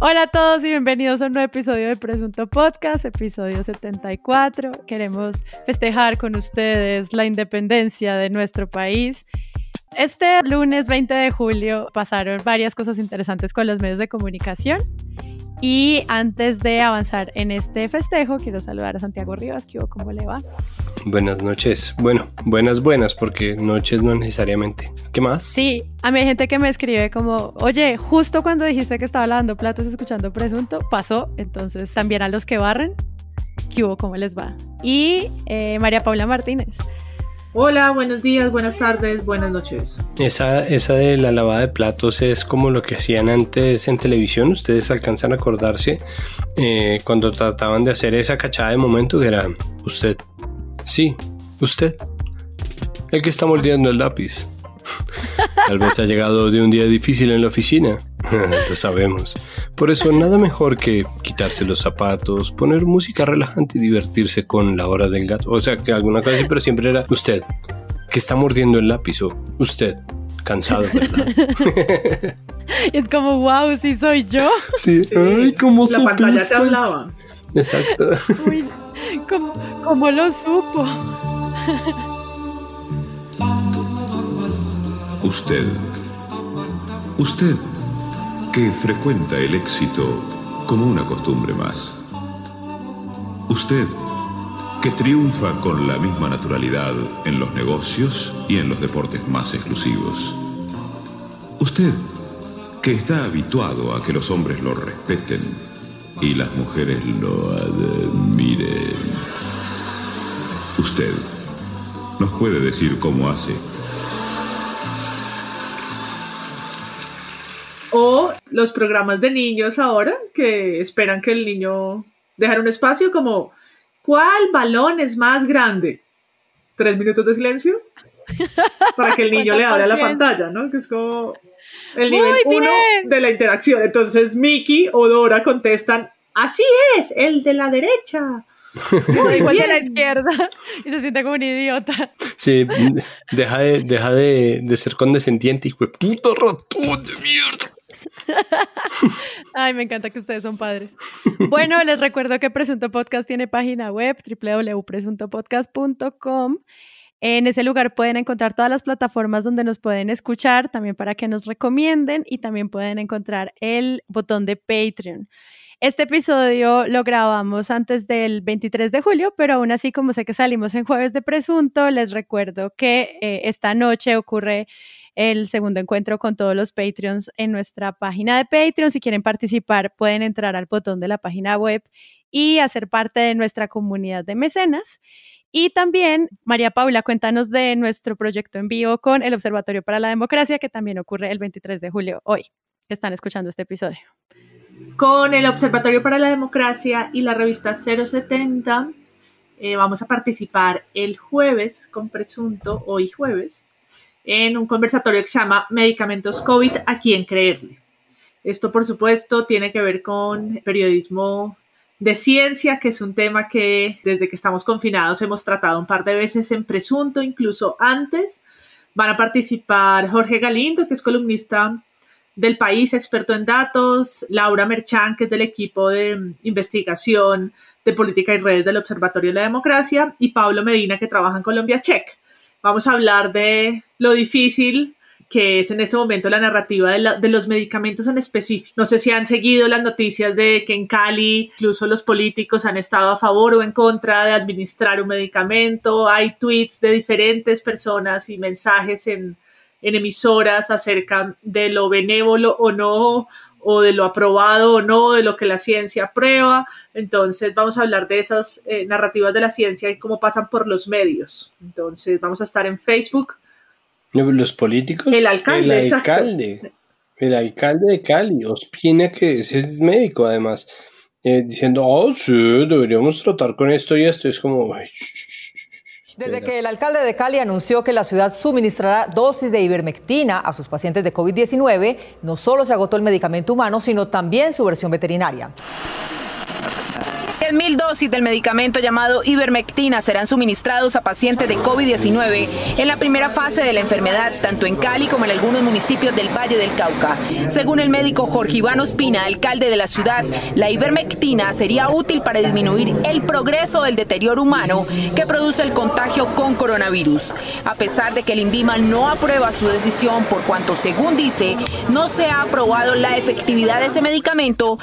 Hola a todos y bienvenidos a un nuevo episodio de Presunto Podcast, episodio 74. Queremos festejar con ustedes la independencia de nuestro país. Este lunes 20 de julio pasaron varias cosas interesantes con los medios de comunicación. Y antes de avanzar en este festejo, quiero saludar a Santiago Rivas. ¿Cómo le va? Buenas noches. Bueno, buenas, buenas, porque noches no necesariamente. ¿Qué más? Sí, a mí hay gente que me escribe como, oye, justo cuando dijiste que estaba lavando platos escuchando Presunto, pasó. Entonces, también a los que barren, ¿qué hubo? ¿Cómo les va? Y eh, María Paula Martínez. Hola, buenos días, buenas tardes, buenas noches. Esa, esa de la lavada de platos es como lo que hacían antes en televisión. Ustedes alcanzan a acordarse eh, cuando trataban de hacer esa cachada de momento que era usted. Sí, usted. El que está mordiendo el lápiz. Tal vez ha llegado de un día difícil en la oficina. Lo sabemos. Por eso nada mejor que quitarse los zapatos, poner música relajante y divertirse con la hora del gato. O sea, que alguna cosa así, pero siempre era usted, que está mordiendo el lápiz o usted, cansado, ¿verdad? es como, wow, sí soy yo. Sí, ay, cómo La pantalla te hablaba. Exacto. Uy, ¿cómo, cómo lo supo? Usted, usted que frecuenta el éxito como una costumbre más. Usted que triunfa con la misma naturalidad en los negocios y en los deportes más exclusivos. Usted que está habituado a que los hombres lo respeten y las mujeres lo admiren. Usted nos puede decir cómo hace O los programas de niños ahora que esperan que el niño dejar un espacio como ¿cuál balón es más grande? Tres minutos de silencio para que el niño le hable a la pantalla, ¿no? Que es como el nivel uno de la interacción. Entonces Mickey o Dora contestan, así es, el de la derecha. Muy igual de la izquierda y se siente como un idiota. Sí, deja de, deja de, de ser condescendiente, hijo de puta ratón de mierda. Ay, me encanta que ustedes son padres. Bueno, les recuerdo que Presunto Podcast tiene página web www.presuntopodcast.com. En ese lugar pueden encontrar todas las plataformas donde nos pueden escuchar, también para que nos recomienden y también pueden encontrar el botón de Patreon. Este episodio lo grabamos antes del 23 de julio, pero aún así, como sé que salimos en jueves de presunto, les recuerdo que eh, esta noche ocurre el segundo encuentro con todos los Patreons en nuestra página de Patreon. Si quieren participar, pueden entrar al botón de la página web y hacer parte de nuestra comunidad de mecenas. Y también, María Paula, cuéntanos de nuestro proyecto en vivo con el Observatorio para la Democracia, que también ocurre el 23 de julio, hoy, están escuchando este episodio. Con el Observatorio para la Democracia y la revista 070 eh, vamos a participar el jueves con presunto, hoy jueves, en un conversatorio que se llama Medicamentos COVID, ¿a quién creerle? Esto, por supuesto, tiene que ver con periodismo de ciencia, que es un tema que desde que estamos confinados hemos tratado un par de veces en presunto, incluso antes. Van a participar Jorge Galindo, que es columnista del país, experto en datos, Laura Merchán, que es del equipo de investigación de política y redes del Observatorio de la Democracia, y Pablo Medina, que trabaja en Colombia Check. Vamos a hablar de lo difícil que es en este momento la narrativa de, de los medicamentos en específico. No sé si han seguido las noticias de que en Cali incluso los políticos han estado a favor o en contra de administrar un medicamento. Hay tweets de diferentes personas y mensajes en, en emisoras acerca de lo benévolo o no, o de lo aprobado o no, de lo que la ciencia aprueba. Entonces vamos a hablar de esas eh, narrativas de la ciencia y cómo pasan por los medios. Entonces vamos a estar en Facebook, Los políticos. El alcalde, El exacto. alcalde. El alcalde de Cali, Ospina, que ese es médico además, eh, diciendo, oh, sí, deberíamos tratar con esto y esto. Es como, shh, Desde que el alcalde de Cali anunció que la ciudad suministrará dosis de ivermectina a sus pacientes de COVID-19, no solo se agotó el medicamento humano, sino también su versión veterinaria. 10.000 dosis del medicamento llamado ivermectina serán suministrados a pacientes de COVID-19 en la primera fase de la enfermedad, tanto en Cali como en algunos municipios del Valle del Cauca. Según el médico Jorge Iván Ospina, alcalde de la ciudad, la ivermectina sería útil para disminuir el progreso del deterioro humano que produce el contagio con coronavirus. A pesar de que el INVIMA no aprueba su decisión por cuanto, según dice, no se ha aprobado la efectividad de ese medicamento,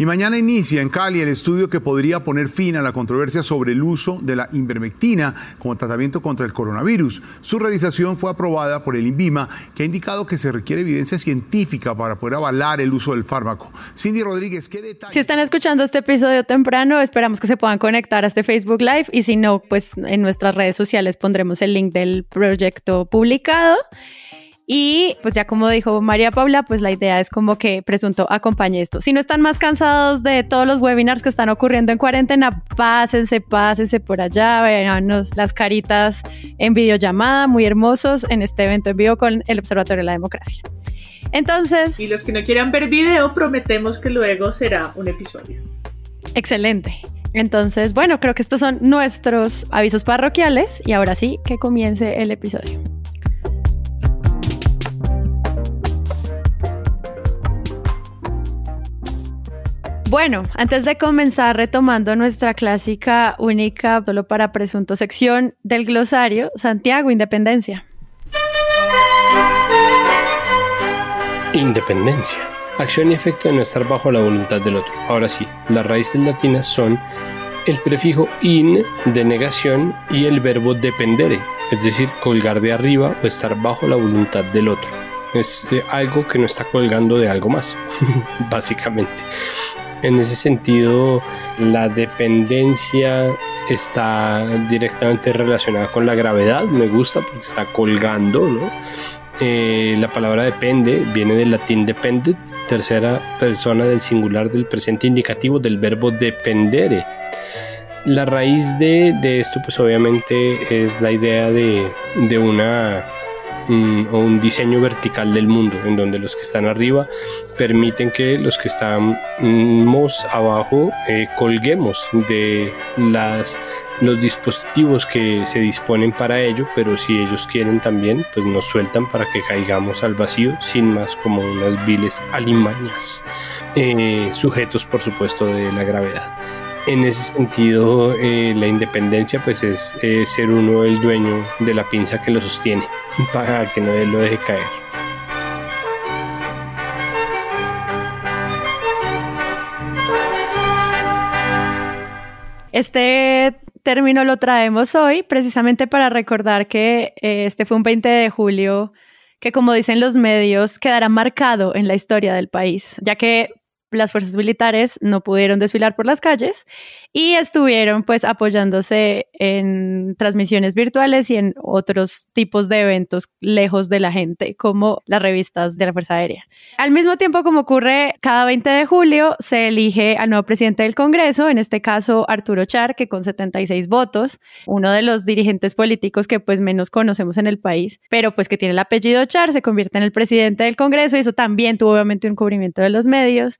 y mañana inicia en Cali el estudio que podría poner fin a la controversia sobre el uso de la invermectina como tratamiento contra el coronavirus. Su realización fue aprobada por el INVIMA, que ha indicado que se requiere evidencia científica para poder avalar el uso del fármaco. Cindy Rodríguez, ¿qué detalles? Si están escuchando este episodio temprano, esperamos que se puedan conectar a este Facebook Live y si no, pues en nuestras redes sociales pondremos el link del proyecto publicado. Y pues ya como dijo María Paula, pues la idea es como que Presunto acompañe esto. Si no están más cansados de todos los webinars que están ocurriendo en cuarentena, pásense, pásense por allá, veanos las caritas en videollamada, muy hermosos en este evento en vivo con el Observatorio de la Democracia. Entonces... Y los que no quieran ver video, prometemos que luego será un episodio. Excelente. Entonces, bueno, creo que estos son nuestros avisos parroquiales y ahora sí, que comience el episodio. Bueno, antes de comenzar retomando nuestra clásica única, solo para presunto sección del glosario, Santiago, Independencia. Independencia. Acción y efecto de no estar bajo la voluntad del otro. Ahora sí, las raíces latinas son el prefijo in de negación y el verbo dependere, es decir, colgar de arriba o estar bajo la voluntad del otro. Es eh, algo que no está colgando de algo más, básicamente. En ese sentido, la dependencia está directamente relacionada con la gravedad, me gusta porque está colgando, ¿no? Eh, la palabra depende viene del latín dependent, tercera persona del singular del presente indicativo del verbo dependere. La raíz de, esto, pues obviamente es la idea de, de una o un diseño vertical del mundo, en donde los que están arriba permiten que los que estamos abajo eh, colguemos de las los dispositivos que se disponen para ello, pero si ellos quieren también, pues nos sueltan para que caigamos al vacío sin más como unas viles alimañas, eh, sujetos por supuesto de la gravedad. En ese sentido, eh, la independencia pues es ser uno el dueño de la pinza que lo sostiene para que no lo deje caer. Este término lo traemos hoy precisamente para recordar que eh, este fue un 20 de julio que como dicen los medios quedará marcado en la historia del país, ya que las fuerzas militares no pudieron desfilar por las calles y estuvieron pues apoyándose en transmisiones virtuales y en otros tipos de eventos lejos de la gente, como las revistas de la Fuerza Aérea. Al mismo tiempo, como ocurre cada 20 de julio, se elige al nuevo presidente del Congreso, en este caso Arturo Char, que con 76 votos, uno de los dirigentes políticos que pues menos conocemos en el país, pero pues que tiene el apellido Char, se convierte en el presidente del Congreso y eso también tuvo obviamente un cubrimiento de los medios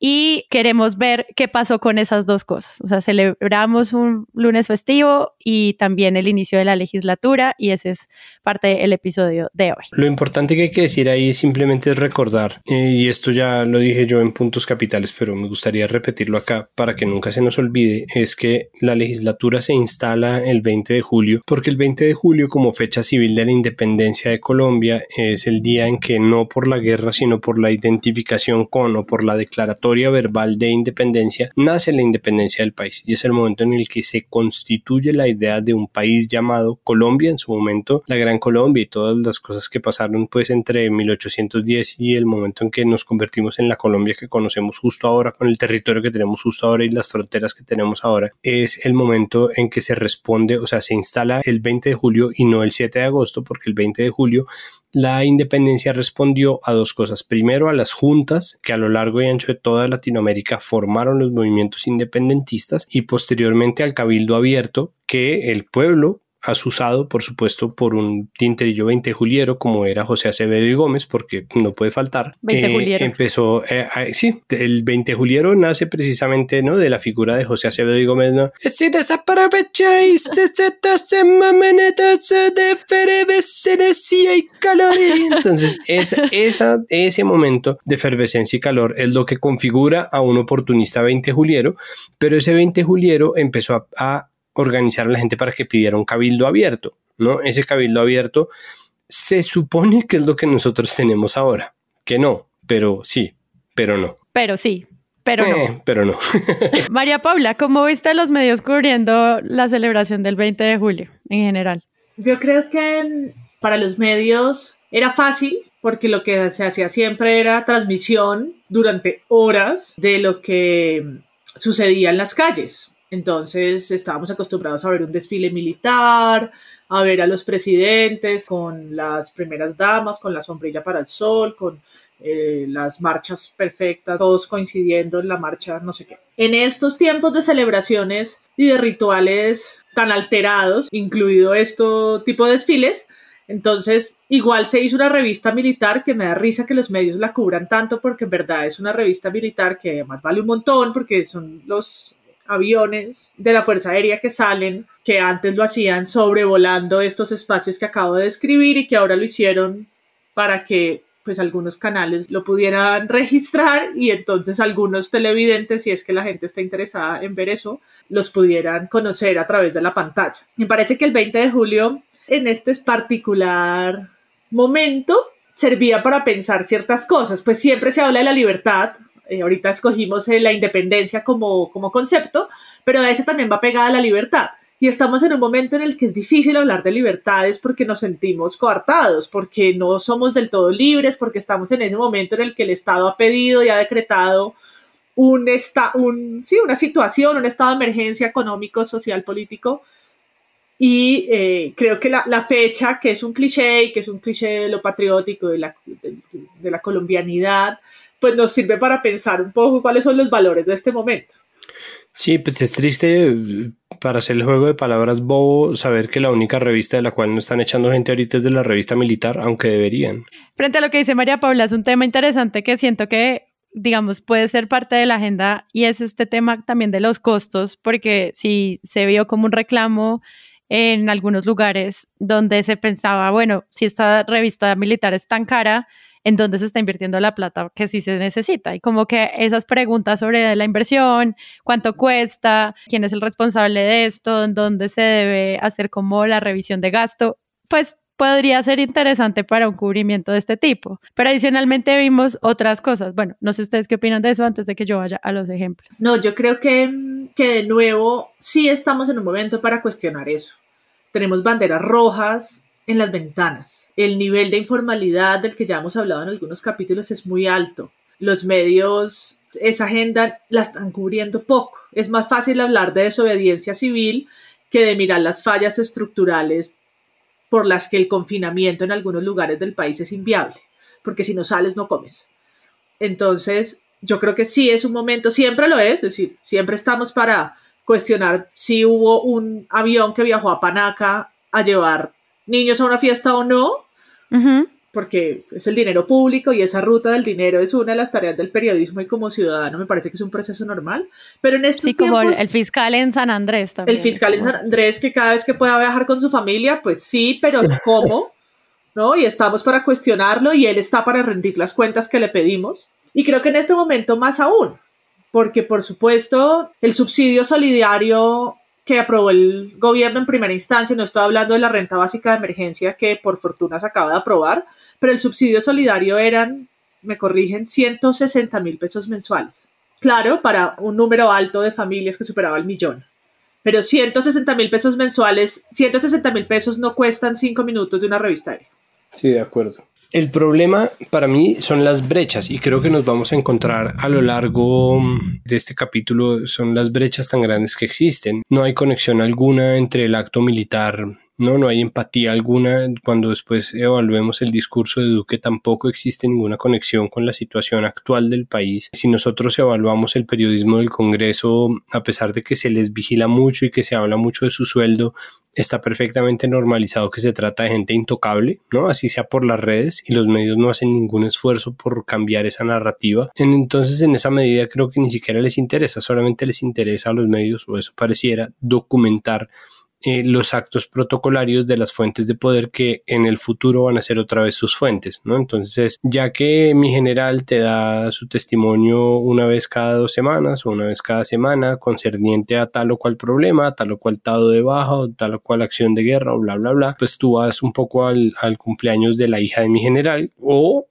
y queremos ver qué pasó con esas dos cosas. O sea, celebramos un lunes festivo y también el inicio de la legislatura y ese es parte del episodio de hoy. Lo importante que hay que decir ahí simplemente es recordar, eh, y esto ya lo dije yo en puntos capitales, pero me gustaría repetirlo acá para que nunca se nos olvide, es que la legislatura se instala el 20 de julio porque el 20 de julio como fecha civil de la independencia de Colombia es el día en que no por la guerra, sino por la identificación con o por la declaratoria verbal de independencia, nace la independencia del país. Y es el momento en el que se constituye la idea de un país llamado Colombia, en su momento la Gran Colombia y todas las cosas que pasaron pues entre 1810 y el momento en que nos convertimos en la Colombia que conocemos justo ahora, con el territorio que tenemos justo ahora y las fronteras que tenemos ahora, es el momento en que se responde, o sea, se instala el 20 de julio y no el 7 de agosto, porque el 20 de julio la independencia respondió a dos cosas. Primero, a las juntas que a lo largo y ancho de toda Latinoamérica formaron los movimientos independentistas y posteriormente al cabildo abierto que el pueblo asusado, por supuesto, por un tinterillo 20 juliero como era José Acevedo y Gómez, porque no puede faltar. 20 Eh, empezó, eh, ah, sí, el 20 juliero nace precisamente, ¿no? De la figura de José Acevedo y Gómez, ¿no? Si desaprovecháis momentos de efervescencia y calor. Entonces, esa, esa, ese momento de efervescencia y calor es lo que configura a un oportunista 20 juliero, pero ese 20 juliero empezó a, a organizar a la gente para que pidiera un cabildo abierto, ¿no? Ese cabildo abierto se supone que es lo que nosotros tenemos ahora, que no, pero sí, pero no. Pero sí, pero no. Eh, pero no. María Paula, ¿cómo viste los medios cubriendo la celebración del 20 de julio en general? Yo creo que mm, para los medios era fácil porque lo que se hacía siempre era transmisión durante horas de lo que mm, sucedía en las calles. Entonces estábamos acostumbrados a ver un desfile militar, a ver a los presidentes con las primeras damas, con la sombrilla para el sol, con eh, las marchas perfectas, todos coincidiendo en la marcha, no sé qué. En estos tiempos de celebraciones y de rituales tan alterados, incluido este tipo de desfiles, entonces igual se hizo una revista militar que me da risa que los medios la cubran tanto porque en verdad es una revista militar que además vale un montón porque son los aviones de la Fuerza Aérea que salen, que antes lo hacían sobrevolando estos espacios que acabo de describir y que ahora lo hicieron para que pues algunos canales lo pudieran registrar y entonces algunos televidentes, si es que la gente está interesada en ver eso, los pudieran conocer a través de la pantalla. Me parece que el 20 de julio, en este particular momento, servía para pensar ciertas cosas, pues siempre se habla de la libertad, eh, ahorita escogimos eh, la independencia como, como concepto, pero a ese también va pegada la libertad. Y estamos en un momento en el que es difícil hablar de libertades porque nos sentimos coartados, porque no somos del todo libres, porque estamos en ese momento en el que el Estado ha pedido y ha decretado un esta, un, sí, una situación, un estado de emergencia económico, social, político. Y eh, creo que la, la, fecha, que es un cliché, que es un cliché de lo patriótico, de la, de la colombianidad, pues nos sirve para pensar un poco cuáles son los valores de este momento. Sí, pues es triste para hacer el juego de palabras bobo saber que la única revista de la cual no están echando gente ahorita es de la revista militar, aunque deberían. Frente a lo que dice María Paula, es un tema interesante que siento que, digamos, puede ser parte de la agenda y es este tema también de los costos, porque si se vio como un reclamo en algunos lugares donde se pensaba, bueno, si esta revista militar es tan cara, en dónde se está invirtiendo la plata que sí se necesita. Y como que esas preguntas sobre la inversión, cuánto cuesta, quién es el responsable de esto, en dónde se debe hacer como la revisión de gasto, pues podría ser interesante para un cubrimiento de este tipo. Pero adicionalmente vimos otras cosas. Bueno, no sé ustedes qué opinan de eso antes de que yo vaya a los ejemplos. No, yo creo que, que de nuevo sí estamos en un momento para cuestionar eso. Tenemos banderas rojas en las ventanas. El nivel de informalidad del que ya hemos hablado en algunos capítulos es muy alto. Los medios, esa agenda la están cubriendo poco. Es más fácil hablar de desobediencia civil que de mirar las fallas estructurales por las que el confinamiento en algunos lugares del país es inviable, porque si no sales no comes. Entonces, yo creo que sí es un momento, siempre lo es, es decir, siempre estamos para cuestionar si hubo un avión que viajó a Panaca a llevar niños a una fiesta o no, uh -huh. porque es el dinero público y esa ruta del dinero es una de las tareas del periodismo y como ciudadano me parece que es un proceso normal. Pero en estos sí, tiempos, como el, el, fiscal en San Andrés también. El fiscal en San Andrés que cada vez que pueda viajar con su familia, pues sí, pero ¿cómo? ¿No? Y estamos para cuestionarlo y él está para rendir las cuentas que le pedimos. Y creo que en este momento más aún, porque por supuesto el subsidio solidario que aprobó el gobierno en primera instancia, no estoy hablando de la renta básica de emergencia que por fortuna se acaba de aprobar, pero el subsidio solidario eran, me corrigen, 160 mil pesos mensuales. Claro, para un número alto de familias que superaba el millón. Pero 160 mil pesos mensuales, 160 mil pesos no cuestan cinco minutos de una revista. Sí, de acuerdo. El problema para mí son las brechas y creo que nos vamos a encontrar a lo largo de este capítulo son las brechas tan grandes que existen. No hay conexión alguna entre el acto militar no, no hay empatía alguna. Cuando después evaluemos el discurso de Duque, tampoco existe ninguna conexión con la situación actual del país. Si nosotros evaluamos el periodismo del Congreso, a pesar de que se les vigila mucho y que se habla mucho de su sueldo, está perfectamente normalizado que se trata de gente intocable, ¿no? Así sea por las redes y los medios no hacen ningún esfuerzo por cambiar esa narrativa. Entonces, en esa medida creo que ni siquiera les interesa, solamente les interesa a los medios, o eso pareciera, documentar eh, los actos protocolarios de las fuentes de poder que en el futuro van a ser otra vez sus fuentes, ¿no? Entonces, ya que mi general te da su testimonio una vez cada dos semanas o una vez cada semana concerniente a tal o cual problema, tal o cual estado de baja tal o cual acción de guerra o bla, bla, bla, pues tú vas un poco al, al cumpleaños de la hija de mi general o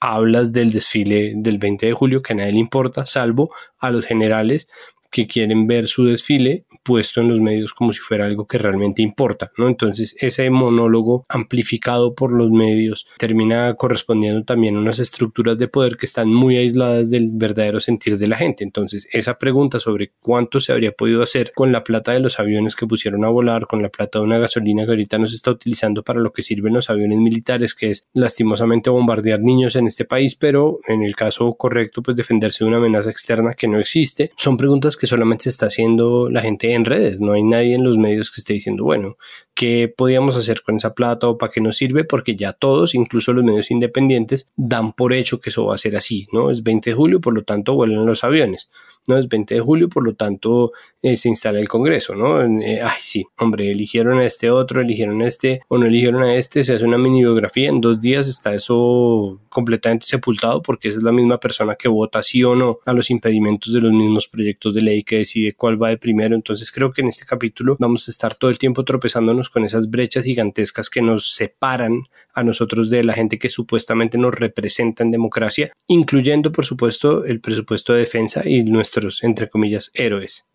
hablas del desfile del 20 de julio que a nadie le importa, salvo a los generales que quieren ver su desfile puesto en los medios como si fuera algo que realmente importa, ¿no? Entonces ese monólogo amplificado por los medios termina correspondiendo también a unas estructuras de poder que están muy aisladas del verdadero sentir de la gente. Entonces esa pregunta sobre cuánto se habría podido hacer con la plata de los aviones que pusieron a volar, con la plata de una gasolina que ahorita no se está utilizando para lo que sirven los aviones militares, que es lastimosamente bombardear niños en este país, pero en el caso correcto, pues defenderse de una amenaza externa que no existe, son preguntas que solamente se está haciendo la gente en redes, no hay nadie en los medios que esté diciendo, bueno, ¿qué podíamos hacer con esa plata o para qué nos sirve? Porque ya todos, incluso los medios independientes, dan por hecho que eso va a ser así, ¿no? Es 20 de julio, por lo tanto vuelan los aviones. No es 20 de julio, por lo tanto eh, se instala el Congreso, ¿no? Eh, ay, sí, hombre, eligieron a este otro, eligieron a este o no eligieron a este, se hace una mini biografía, en dos días está eso completamente sepultado porque esa es la misma persona que vota sí o no a los impedimentos de los mismos proyectos de ley que decide cuál va de primero. Entonces creo que en este capítulo vamos a estar todo el tiempo tropezándonos con esas brechas gigantescas que nos separan a nosotros de la gente que supuestamente nos representa en democracia, incluyendo por supuesto el presupuesto de defensa y nuestra entre comillas, héroes.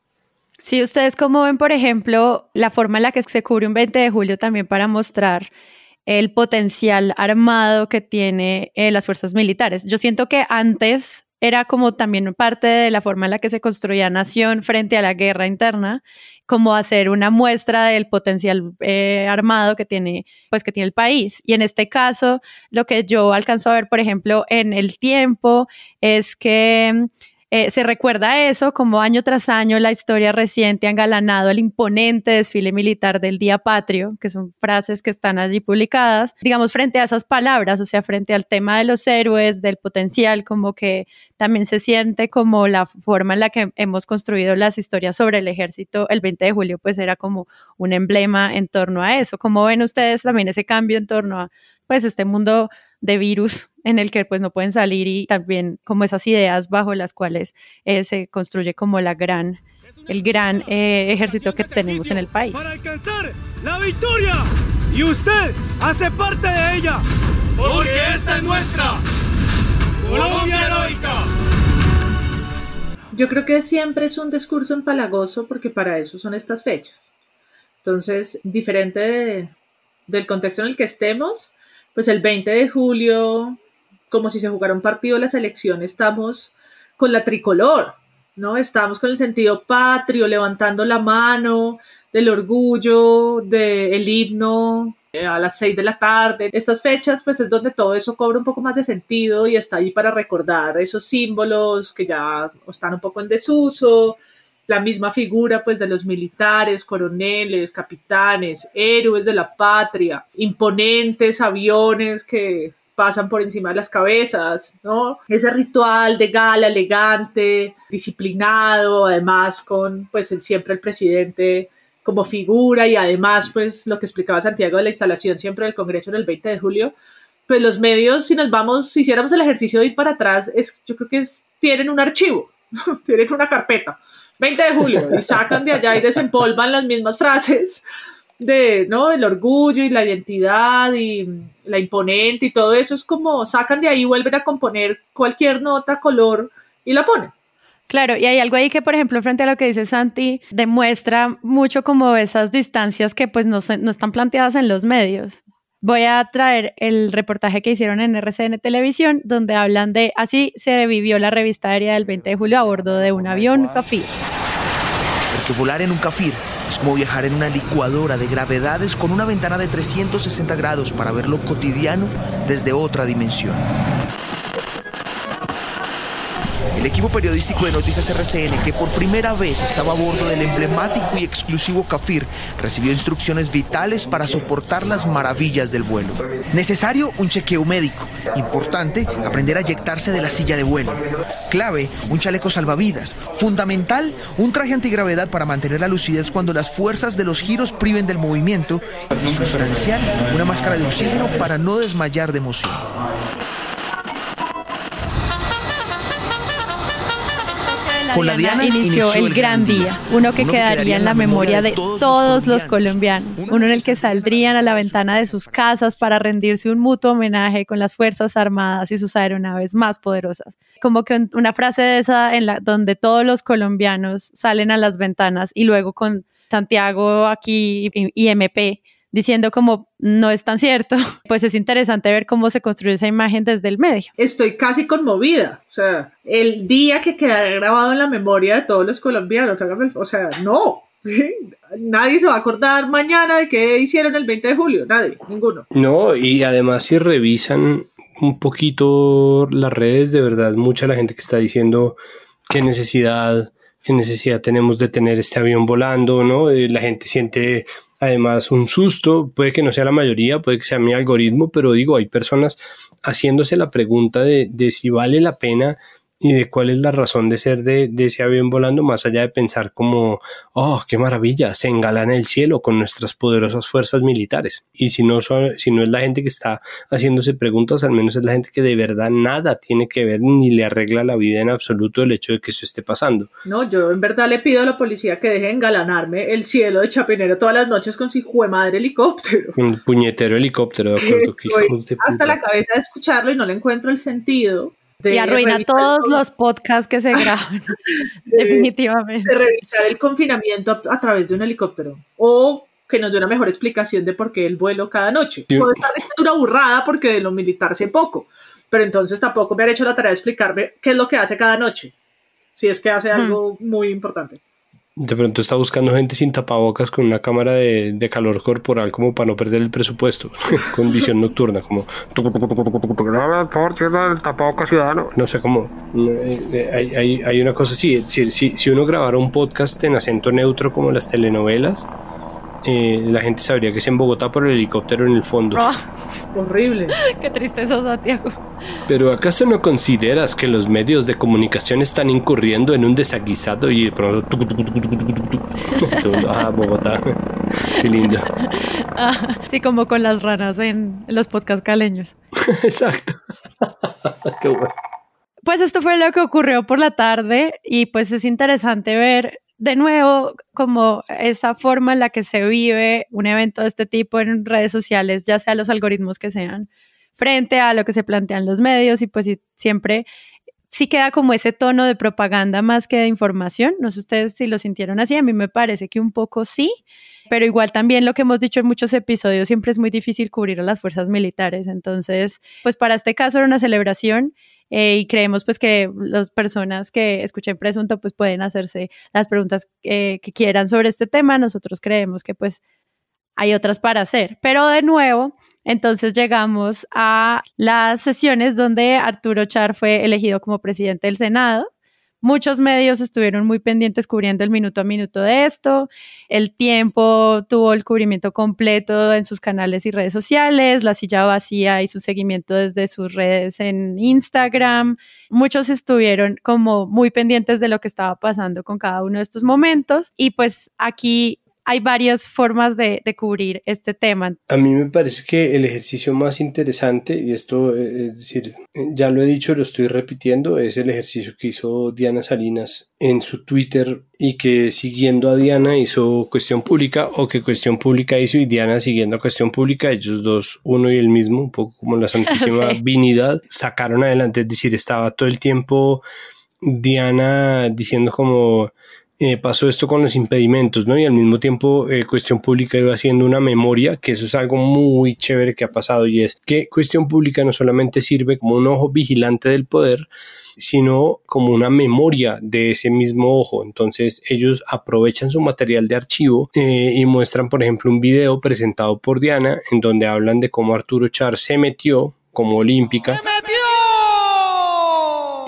Sí, ustedes como ven, por ejemplo, la forma en la que se cubre un 20 de julio también para mostrar el potencial armado que tiene eh, las fuerzas militares. Yo siento que antes era como también parte de la forma en la que se construía nación frente a la guerra interna, como hacer una muestra del potencial eh, armado que tiene, pues, que tiene el país. Y en este caso, lo que yo alcanzo a ver, por ejemplo, en el tiempo, es que eh, se recuerda eso como año tras año la historia reciente ha engalanado el imponente desfile militar del Día Patrio, que son frases que están allí publicadas, digamos, frente a esas palabras, o sea, frente al tema de los héroes, del potencial, como que también se siente como la forma en la que hemos construido las historias sobre el ejército el 20 de julio, pues era como un emblema en torno a eso. ¿Cómo ven ustedes también ese cambio en torno a pues este mundo de virus en el que pues no pueden salir y también como esas ideas bajo las cuales eh, se construye como la gran el gran eh, ejército que tenemos en el país. Para alcanzar la victoria y usted hace parte de ella porque esta es nuestra Colombia heroica. Yo creo que siempre es un discurso empalagoso porque para eso son estas fechas. Entonces, diferente del contexto en el que estemos, pues el 20 de julio, como si se jugara un partido de la selección, estamos con la tricolor, ¿no? Estamos con el sentido patrio, levantando la mano, del orgullo, del himno eh, a las 6 de la tarde. Estas fechas, pues es donde todo eso cobra un poco más de sentido y está ahí para recordar esos símbolos que ya están un poco en desuso, la misma figura pues de los militares, coroneles, capitanes, héroes de la patria, imponentes aviones que pasan por encima de las cabezas, ¿no? Ese ritual de gala elegante, disciplinado, además con pues siempre el presidente como figura y además pues lo que explicaba Santiago de la instalación siempre del Congreso en el 20 de julio, pues los medios si nos vamos, si hiciéramos el ejercicio de ir para atrás, es, yo creo que es, tienen un archivo, tienen una carpeta 20 de julio, y sacan de allá y desempolvan las mismas frases de, ¿no? El orgullo y la identidad y la imponente y todo eso es como sacan de ahí, vuelven a componer cualquier nota, color y la ponen. Claro, y hay algo ahí que, por ejemplo, frente a lo que dice Santi, demuestra mucho como esas distancias que pues no, no están planteadas en los medios. Voy a traer el reportaje que hicieron en RCN Televisión, donde hablan de así se vivió la revista aérea del 20 de julio a bordo de un avión Café. porque volar en un Cafir es como viajar en una licuadora de gravedades con una ventana de 360 grados para ver lo cotidiano desde otra dimensión. El equipo periodístico de Noticias RCN, que por primera vez estaba a bordo del emblemático y exclusivo Cafir, recibió instrucciones vitales para soportar las maravillas del vuelo. Necesario un chequeo médico. Importante, aprender a eyectarse de la silla de vuelo. Clave, un chaleco salvavidas. Fundamental, un traje antigravedad para mantener la lucidez cuando las fuerzas de los giros priven del movimiento. Y sustancial, una máscara de oxígeno para no desmayar de emoción. Con la Diana, inició, el gran día, uno que quedaría en la memoria de todos los colombianos, uno en el que saldrían a la ventana de sus casas para rendirse un mutuo homenaje con las Fuerzas Armadas y sus aeronaves más poderosas. Como que una frase de esa en la donde todos los colombianos salen a las ventanas y luego con Santiago aquí y MP diciendo como no es tan cierto, pues es interesante ver cómo se construye esa imagen desde el medio. Estoy casi conmovida, o sea, el día que quedará grabado en la memoria de todos los colombianos, o sea, no, Nadie se va a acordar mañana de qué hicieron el 20 de julio, nadie, ninguno. No, y además si revisan un poquito las redes, de verdad, mucha la gente que está diciendo qué necesidad, qué necesidad tenemos de tener este avión volando, ¿no? Eh, la gente siente además un susto, puede que no sea la mayoría, puede que sea mi algoritmo, pero digo, hay personas haciéndose la pregunta de, de si vale la pena y de cuál es la razón de ser de, ese avión volando, más allá de pensar como, oh, qué maravilla, se engalana el cielo con nuestras poderosas fuerzas militares. Y si no, si no es la gente que está haciéndose preguntas, al menos es la gente que de verdad nada tiene que ver ni le arregla la vida en absoluto el hecho de que eso esté pasando. No, yo en verdad le pido a la policía que deje engalanarme el cielo de Chapinero todas las noches con su hijo madre helicóptero. Un puñetero helicóptero, de acuerdo. hasta la cabeza de escucharlo y no le encuentro el sentido y arruina todos los podcasts que se graban, definitivamente. De revisar el confinamiento a, través de un helicóptero o que nos dé una mejor explicación de por qué el vuelo cada noche. Puede estar una burrada porque de lo militar sé poco, pero entonces tampoco me han hecho la tarea de explicarme qué es lo que hace cada noche, si es que hace algo muy importante. De pronto está buscando gente sin tapabocas con una cámara de, calor corporal como para no perder el presupuesto, con visión nocturna, como ciudadano. No sé cómo. Eh, eh, hay, hay, una cosa si, si, si uno grabara un podcast en acento neutro como las telenovelas, eh, la gente sabría que es en Bogotá por el helicóptero en el fondo. Ah. horrible. Qué tristeza, Santiago. Pero ¿acaso no consideras que los medios de comunicación están incurriendo en un desaguisado y de pronto... ah, Bogotá. Qué lindo. Ah, sí, como con las ranas en los podcast caleños. Exacto. Qué bueno. Pues esto fue lo que ocurrió por la tarde y pues es interesante ver de nuevo, como esa forma en la que se vive un evento de este tipo en redes sociales, ya sea los algoritmos que sean, frente a lo que se plantean los medios y pues siempre sí queda como ese tono de propaganda más que de información. No sé ustedes si lo sintieron así, a mí me parece que un poco sí, pero igual también lo que hemos dicho en muchos episodios, siempre es muy difícil cubrir a las fuerzas militares. Entonces, pues para este caso era una celebración eh, y creemos pues que las personas que escuchen Presunto pues pueden hacerse las preguntas eh, que quieran sobre este tema. Nosotros creemos que pues hay otras para hacer. Pero de nuevo, entonces llegamos a las sesiones donde Arturo Char fue elegido como presidente del Senado. Muchos medios estuvieron muy pendientes cubriendo el minuto a minuto de esto. El tiempo tuvo el cubrimiento completo en sus canales y redes sociales, la silla vacía y su seguimiento desde sus redes en Instagram. Muchos estuvieron como muy pendientes de lo que estaba pasando con cada uno de estos momentos. Y pues aquí hay varias formas de, cubrir este tema. A mí me parece que el ejercicio más interesante, y esto eh, es decir, ya lo he dicho, lo estoy repitiendo, es el ejercicio que hizo Diana Salinas en su Twitter y que siguiendo a Diana hizo cuestión pública o que cuestión pública hizo y Diana siguiendo a cuestión pública, ellos dos, uno y el mismo, un poco como la Santísima Vinidad, sacaron adelante, es decir, estaba todo el tiempo Diana diciendo como eh, pasó esto con los impedimentos, ¿no? Y al mismo tiempo eh, Cuestión Pública iba haciendo una memoria, que eso es algo muy chévere que ha pasado y es que Cuestión Pública no solamente sirve como un ojo vigilante del poder, sino como una memoria de ese mismo ojo. Entonces ellos aprovechan su material de archivo eh, y muestran, por ejemplo, un video presentado por Diana en donde hablan de cómo Arturo Char se metió como olímpica eh,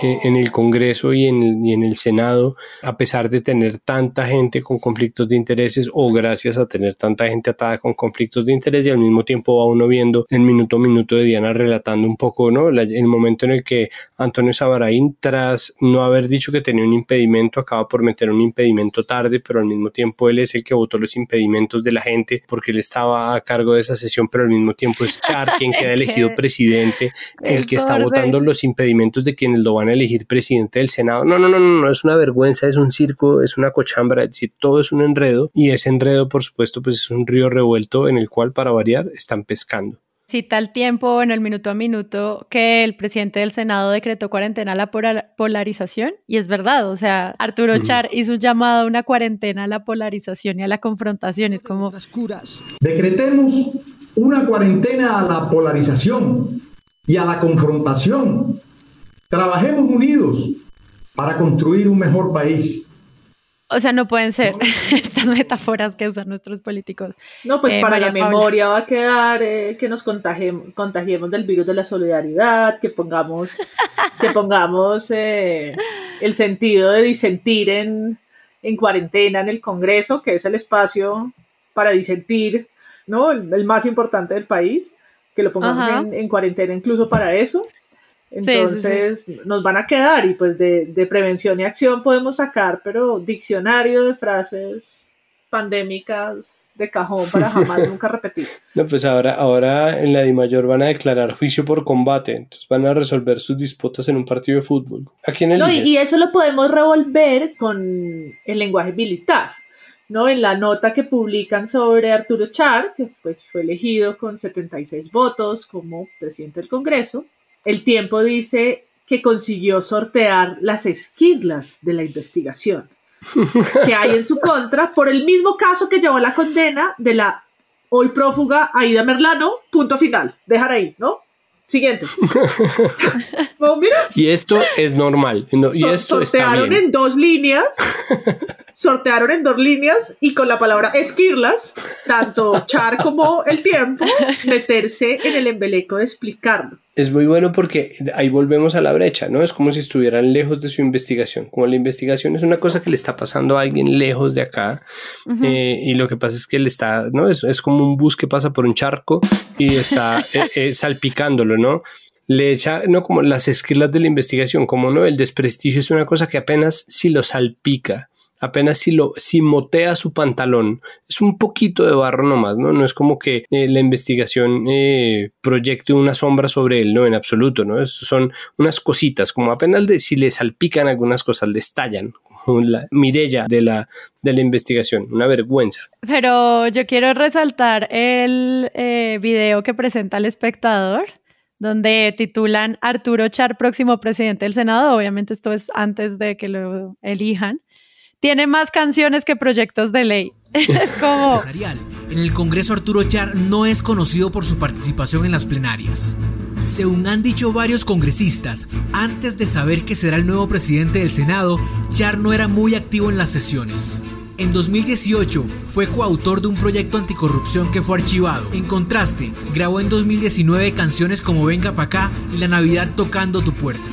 en el Congreso y en, y en, el Senado, a pesar de tener tanta gente con conflictos de intereses o gracias a tener tanta gente atada con conflictos de interés y al mismo tiempo va uno viendo el minuto a minuto de Diana relatando un poco ¿no? el momento en el que Antonio Sabaraín, tras no haber dicho que tenía un impedimento, acaba por meter un impedimento tarde, pero al mismo tiempo él es el que votó los impedimentos de la gente porque él estaba a cargo de esa sesión, pero al mismo tiempo es Char quien queda elegido presidente, el que está votando los impedimentos de quienes lo van elegir presidente del Senado. No, no, no, no, no, es una vergüenza, es un circo, es una cochambra, es decir, todo es un enredo y ese enredo, por supuesto, pues es un río revuelto en el cual, para variar, están pescando. Cita el tiempo en el minuto a minuto que el presidente del Senado decretó cuarentena a la polarización y es verdad, o sea, Arturo Char hizo un llamado a una cuarentena a la polarización y a la confrontación, es como... Decretemos una cuarentena a la polarización y a la confrontación Trabajemos unidos para construir un mejor país. O sea, no pueden ser estas metáforas que usan nuestros políticos. No, pues eh, para la memoria va a quedar eh, que nos contagiemos, contagiemos del virus de la solidaridad, que pongamos, que pongamos eh, el sentido de disentir en, en, cuarentena en el Congreso, que es el espacio para disentir, ¿no? El, más importante del país, que lo pongamos en, en cuarentena incluso para eso. Entonces nos van a quedar y pues de, prevención y acción podemos sacar, pero diccionario de frases pandémicas de cajón para jamás nunca repetir. No, pues ahora, ahora en la Di Mayor van a declarar juicio por combate, entonces van a resolver sus disputas en un partido de fútbol. ¿A quién no, y, y eso lo podemos revolver con el lenguaje militar. ¿no? En la nota que publican sobre Arturo Char, que pues fue elegido con 76 votos como presidente del Congreso, el tiempo dice que consiguió sortear las esquirlas de la investigación que hay en su contra por el mismo caso que llevó la condena de la hoy prófuga Aida Merlano, punto final. Dejar ahí, ¿no? Siguiente. Y esto es normal. y esto sortearon en dos líneas. sortearon en dos líneas y con la palabra esquirlas, tanto Char como el tiempo, meterse en el embeleco de explicarlo es muy bueno porque ahí volvemos a la brecha, ¿no? Es como si estuvieran lejos de su investigación. Como la investigación es una cosa que le está pasando a alguien lejos de acá eh, y lo que pasa es que le está, ¿no? Es, es, como un bus que pasa por un charco y está eh, eh, salpicándolo, ¿no? Le echa, no como las esquilas de la investigación, como no, el desprestigio es una cosa que apenas si lo salpica apenas si lo si motea su pantalón es un poquito de barro nomás no no es como que eh, la investigación eh, proyecte una sombra sobre él no en absoluto no son unas cositas como apenas de, si le salpican algunas cosas le estallan como la mirella de la de la investigación. Una vergüenza. Pero yo quiero resaltar el eh, video que presenta el espectador donde titulan Arturo Char, próximo presidente del Senado. Obviamente esto es antes de que lo elijan tiene más canciones que proyectos de ley. es. En el Congreso Arturo Char no es conocido por su participación en las plenarias. Según han dicho varios congresistas, antes de saber que será el nuevo presidente del Senado, Char no era muy activo en las sesiones. En 2018 fue coautor de un proyecto anticorrupción que fue archivado. En contraste, grabó en 2019 canciones como Venga pa' acá y La Navidad tocando tu puerta.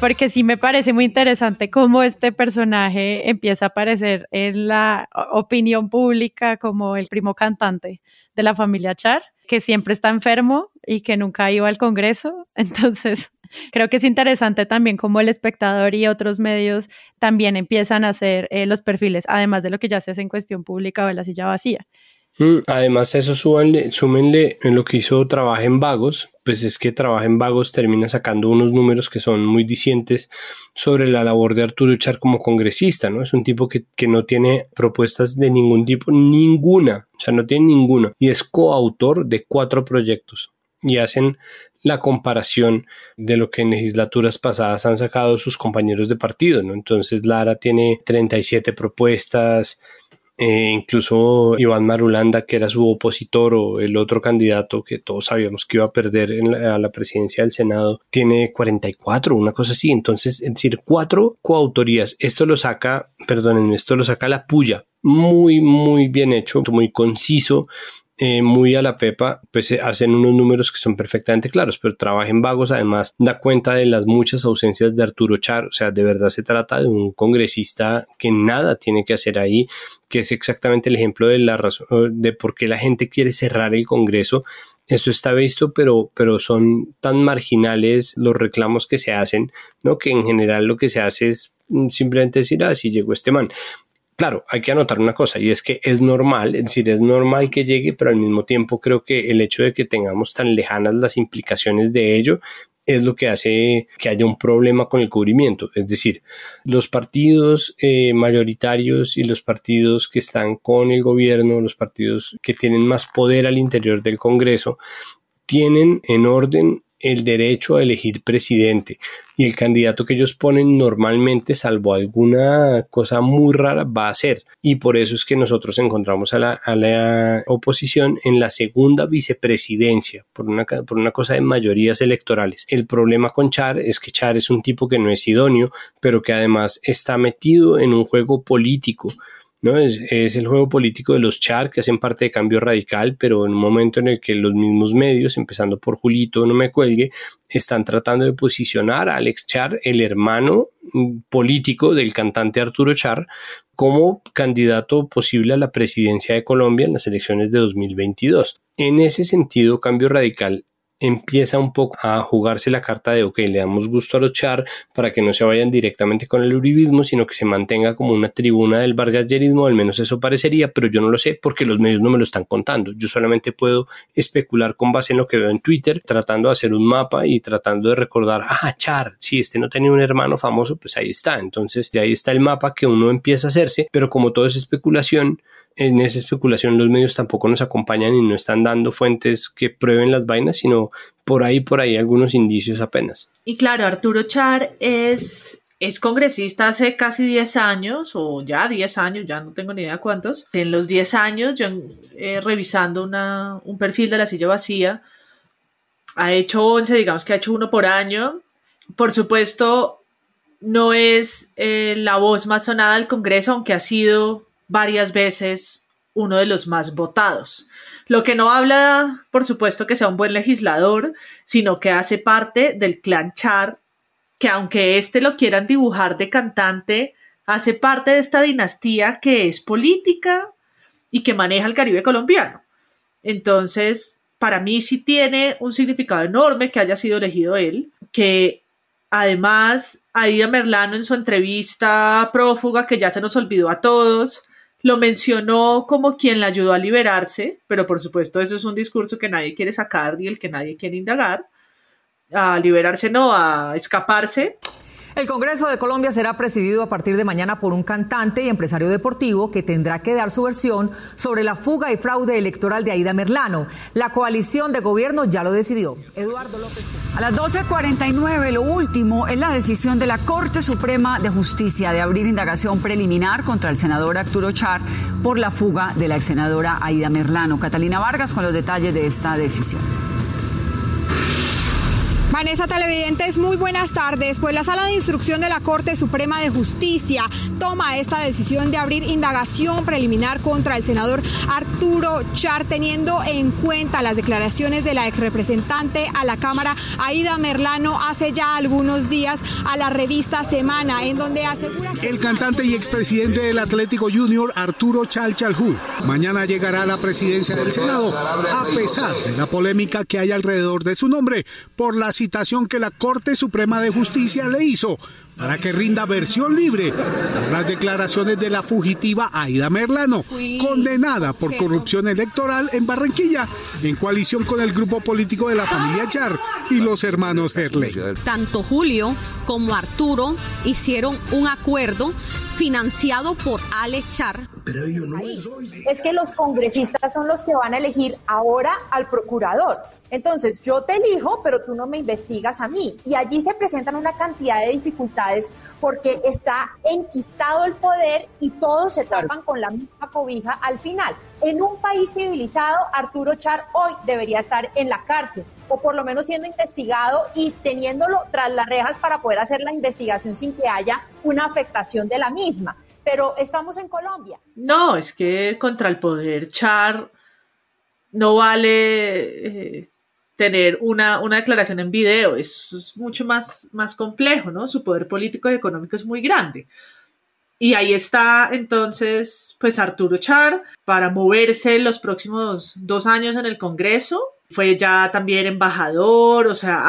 Porque sí me parece muy interesante cómo este personaje empieza a aparecer en la opinión pública como el primo cantante de la familia Char, que siempre está enfermo y que nunca iba al Congreso. Entonces, creo que es interesante también cómo el espectador y otros medios también empiezan a hacer eh, los perfiles, además de lo que ya se hace en cuestión pública o en la silla vacía. Mm, además, eso súmenle, súmenle en lo que hizo Trabaja en Vagos, pues es que Trabaja en Vagos termina sacando unos números que son muy dicientes sobre la labor de Arturo Char como congresista, ¿no? Es un tipo que, que no tiene propuestas de ningún tipo, ninguna, o sea, no tiene ninguna, y es coautor de cuatro proyectos y hacen la comparación de lo que en legislaturas pasadas han sacado sus compañeros de partido, ¿no? Entonces Lara tiene 37 propuestas, eh, incluso Iván Marulanda, que era su opositor o el otro candidato que todos sabíamos que iba a perder en a la presidencia del Senado, tiene 44, una cosa así. Entonces, es decir, cuatro coautorías. Esto lo saca, perdonen, esto lo saca la puya. Muy, muy bien hecho, muy conciso eh, muy a la pepa, pues eh, hacen unos números que son perfectamente claros, pero Trabajen Vagos además da cuenta de las muchas ausencias de Arturo Char, o sea, de verdad se trata de un congresista que nada tiene que hacer ahí, que es exactamente el ejemplo de la razón de por qué la gente quiere cerrar el Congreso eso está visto, pero, pero son tan marginales los reclamos que se hacen, ¿no? Que en general lo que se hace es simplemente decir, ah, sí llegó este man. Claro, hay que anotar una cosa y es que es normal, es decir, es normal que llegue, pero al mismo tiempo creo que el hecho de que tengamos tan lejanas las implicaciones de ello es lo que hace que haya un problema con el cubrimiento. Es decir, los partidos eh, mayoritarios y los partidos que están con el gobierno, los partidos que tienen más poder al interior del Congreso, tienen en orden el derecho a elegir presidente y el candidato que ellos ponen normalmente, salvo alguna cosa muy rara, va a ser. Y por eso es que nosotros encontramos a la, oposición en la segunda vicepresidencia, por una, por una cosa de mayorías electorales. El problema con Char es que Char es un tipo que no es idóneo, pero que además está metido en un juego político ¿no? Es, el juego político de los char que hacen parte de Cambio Radical, pero en un momento en el que los mismos medios, empezando por Julito, no me cuelgue, están tratando de posicionar a Alex Char, el hermano mm, político del cantante Arturo Char, como candidato posible a la presidencia de Colombia en las elecciones de 2022. En ese sentido, Cambio Radical empieza un poco a jugarse la carta de, ok, le damos gusto a los char para que no se vayan directamente con el uribismo, sino que se mantenga como una tribuna del vargasyerismo, al menos eso parecería, pero yo no lo sé porque los medios no me lo están contando. Yo solamente puedo especular con base en lo que veo en Twitter, tratando de hacer un mapa y tratando de recordar, ah, char, si este no tenía un hermano famoso, pues ahí está. Entonces, de ahí está el mapa que uno empieza a hacerse, pero como todo es especulación, en esa especulación los medios tampoco nos acompañan y no están dando fuentes que prueben las vainas, sino por ahí, por ahí algunos indicios apenas. Y claro, Arturo Char es, es congresista hace casi 10 años, o ya 10 años, ya no tengo ni idea cuántos. En los 10 años, yo eh, revisando una, un perfil de la silla vacía, ha hecho 11, digamos que ha hecho uno por año. Por supuesto, no es eh, la voz más sonada del Congreso, aunque ha sido varias veces uno de los más votados. Lo que no habla, por supuesto, que sea un buen legislador, sino que hace parte del clan Char, que aunque éste lo quieran dibujar de cantante, hace parte de esta dinastía que es política y que maneja el Caribe colombiano. Entonces, para mí sí tiene un significado enorme que haya sido elegido él, que además Aida Merlano en su entrevista prófuga, que ya se nos olvidó a todos, lo mencionó como quien la ayudó a liberarse, pero por supuesto eso es un discurso que nadie quiere sacar y el que nadie quiere indagar. A liberarse no, a escaparse. El Congreso de Colombia será presidido a partir de mañana por un cantante y empresario deportivo que tendrá que dar su versión sobre la fuga y fraude electoral de Aida Merlano. La coalición de gobierno ya lo decidió. Eduardo López. A las 12.49, lo último es la decisión de la Corte Suprema de Justicia de abrir indagación preliminar contra el senador Arturo Char por la fuga de la ex senadora Aida Merlano. Catalina Vargas con los detalles de esta decisión. Vanessa Televidentes, muy buenas tardes. Pues la Sala de Instrucción de la Corte Suprema de Justicia toma esta decisión de abrir indagación preliminar contra el senador Arturo Char, teniendo en cuenta las declaraciones de la ex representante a la Cámara, Aida Merlano, hace ya algunos días a la revista Semana, en donde asegura. El cantante y expresidente del Atlético Junior, Arturo Chal Chalhud, mañana llegará a la presidencia del Senado, a pesar de la polémica que hay alrededor de su nombre por la que la Corte Suprema de Justicia le hizo para que rinda versión libre las declaraciones de la fugitiva Aida Merlano, condenada por corrupción electoral en Barranquilla, en coalición con el grupo político de la familia Char y los hermanos Herley. Tanto Julio como Arturo hicieron un acuerdo financiado por Ale Char. Pero yo no Es que los congresistas son los que van a elegir ahora al procurador. Entonces, yo te elijo, pero tú no me investigas a mí. Y allí se presentan una cantidad de dificultades porque está enquistado el poder y todos se tapan con la misma cobija al final. En un país civilizado, Arturo Char hoy debería estar en la cárcel o por lo menos siendo investigado y teniéndolo tras las rejas para poder hacer la investigación sin que haya una afectación de la misma. Pero estamos en Colombia. No, es que contra el poder Char no vale eh, tener una, una, declaración en video, eso es mucho más, más complejo, ¿no? Su poder político y económico es muy grande. Y ahí está entonces, pues Arturo Char, para moverse los próximos dos años en el Congreso. Fue ya también embajador, o sea,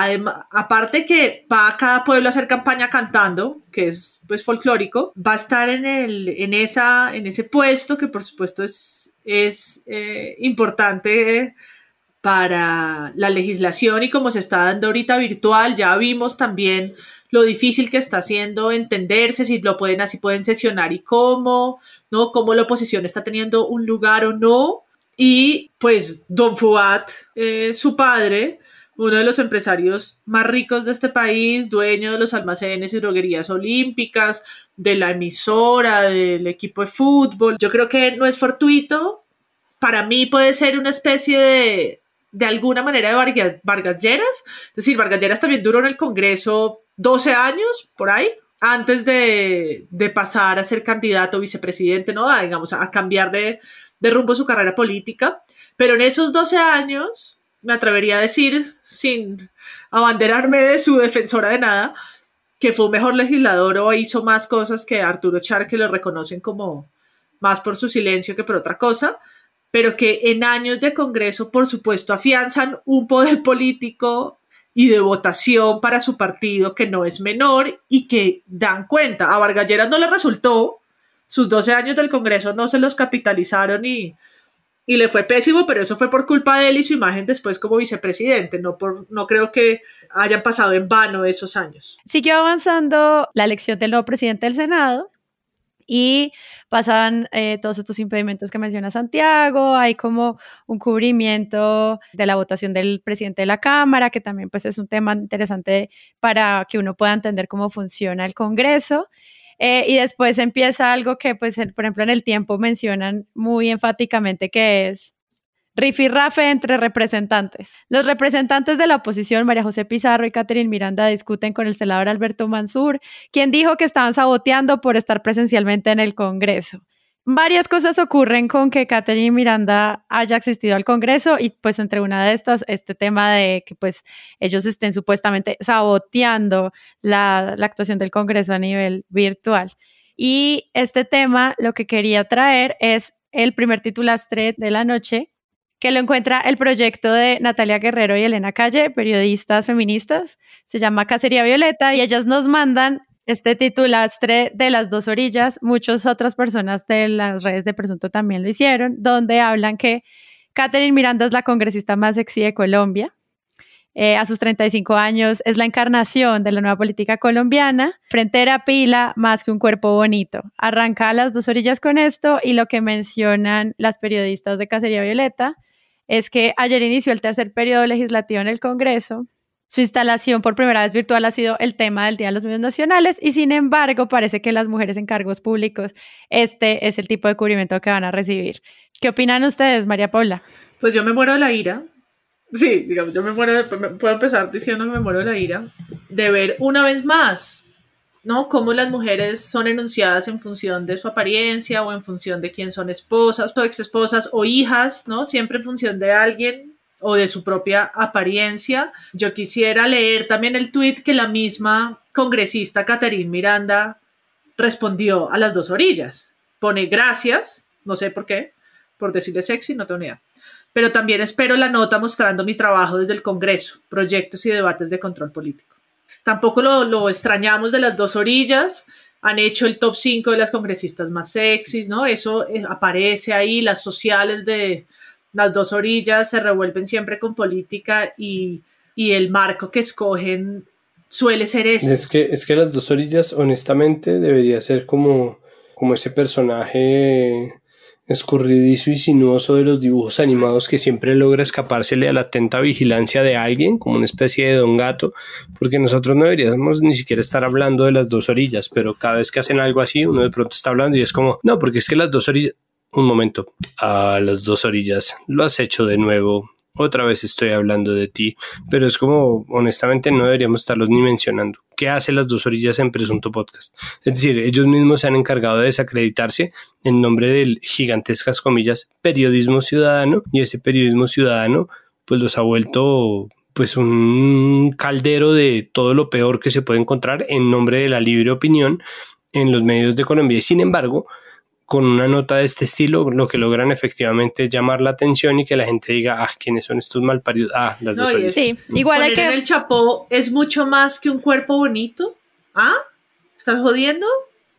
aparte que va a cada pueblo a hacer campaña cantando, que es pues folclórico, va a estar en, el, en, esa, en ese puesto que por supuesto es, es eh, importante para la legislación y como se está dando ahorita virtual, ya vimos también lo difícil que está haciendo entenderse, si lo pueden, así pueden sesionar y cómo, ¿no? Cómo la oposición está teniendo un lugar o no. Y pues Don Fuat, eh, su padre, uno de los empresarios más ricos de este país, dueño de los almacenes y droguerías olímpicas, de la emisora, del equipo de fútbol. Yo creo que no es fortuito. Para mí puede ser una especie de de alguna manera de Vargas, Vargas Lleras. Es decir, Vargas Lleras también duró en el Congreso 12 años, por ahí, antes de, pasar a ser candidato vicepresidente, ¿no? A, digamos, a cambiar de, de rumbo su carrera política. Pero en esos 12 años, me atrevería a decir, sin abanderarme de su defensora de nada, que fue un mejor legislador o hizo más cosas que Arturo Char, que lo reconocen como más por su silencio que por otra cosa pero que en años de Congreso, por supuesto, afianzan un poder político y de votación para su partido que no es menor y que dan cuenta. A Vargalleras no le resultó, sus 12 años del Congreso no se los capitalizaron y, y le fue pésimo, pero eso fue por culpa de él y su imagen después como vicepresidente. No, por, no creo que hayan pasado en vano esos años. Siguió avanzando la elección del nuevo presidente del Senado y pasan eh, todos estos impedimentos que menciona Santiago, hay como un cubrimiento de la votación del presidente de la Cámara, que también pues es un tema interesante para que uno pueda entender cómo funciona el Congreso. Eh, y después empieza algo que, pues, por ejemplo, en el tiempo mencionan muy enfáticamente, que es Rifirrafe entre representantes. Los representantes de la oposición, María José Pizarro y Catherine Miranda, discuten con el senador Alberto Mansur, quien dijo que estaban saboteando por estar presencialmente en el Congreso. Varias cosas ocurren con que Catherine Miranda haya asistido al Congreso y pues entre una de estas, este tema de que pues ellos estén supuestamente saboteando la, actuación del Congreso a nivel virtual. Y este tema lo que quería traer es el primer titulastre de la noche, que lo encuentra el proyecto de Natalia Guerrero y Elena Calle, periodistas feministas. Se llama Cacería Violeta y ellas nos mandan este titulastre de las dos orillas. Muchas otras personas de las redes de Presunto también lo hicieron, donde hablan que Catherine Miranda es la congresista más sexy de Colombia. Eh, a sus 35 años es la encarnación de la nueva política colombiana. Frentera pila más que un cuerpo bonito. Arranca las dos orillas con esto y lo que mencionan las periodistas de Cacería Violeta es que ayer inició el tercer periodo legislativo en el Congreso. Su instalación por primera vez virtual ha sido el tema del Día de los Medios Nacionales y sin embargo parece que las mujeres en cargos públicos, este es el tipo de cubrimiento que van a recibir. ¿Qué opinan ustedes, María Paula? Pues yo me muero de la ira. Sí, digamos, yo me muero, puedo empezar diciendo que me muero de la ira de ver una vez más ¿no? Cómo las mujeres son enunciadas en función de su apariencia o en función de quién son esposas o exesposas o hijas, ¿no? Siempre en función de alguien o de su propia apariencia. Yo quisiera leer también el tuit que la misma congresista Catherine Miranda respondió a las dos orillas. Pone gracias, no sé por qué, por decirle sexy, no tengo ni idea. Pero también espero la nota mostrando mi trabajo desde el Congreso, proyectos y debates de control político. Tampoco lo, extrañamos de las dos orillas. Han hecho el top 5 de las congresistas más sexys, ¿no? Eso eh, aparece ahí, las sociales de las dos orillas se revuelven siempre con política y, el marco que escogen suele ser ese. Es que, es que las dos orillas, honestamente, debería ser como como ese personaje escurridizo y sinuoso de los dibujos animados que siempre logra escapársele a la atenta vigilancia de alguien, como una especie de don gato, porque nosotros no deberíamos ni siquiera estar hablando de las dos orillas, pero cada vez que hacen algo así, uno de pronto está hablando y es como, no, porque es que las dos orillas, un momento, a las dos orillas, lo has hecho de nuevo, otra vez estoy hablando de ti, pero es como, honestamente, no deberíamos estarlos ni mencionando. ¿Qué hace las dos orillas en Presunto Podcast? Es decir, ellos mismos se han encargado de desacreditarse en nombre del gigantescas comillas periodismo ciudadano y ese periodismo ciudadano pues los ha vuelto pues un caldero de todo lo peor que se puede encontrar en nombre de la libre opinión en los medios de Colombia. Y sin embargo, con una nota de este estilo, lo que logran efectivamente es llamar la atención y que la gente diga, ah, ¿quiénes son estos malparidos? Ah, las dos. Sí, igual hay que... en el chapó es mucho más que un cuerpo bonito. ¿Ah? ¿Estás jodiendo?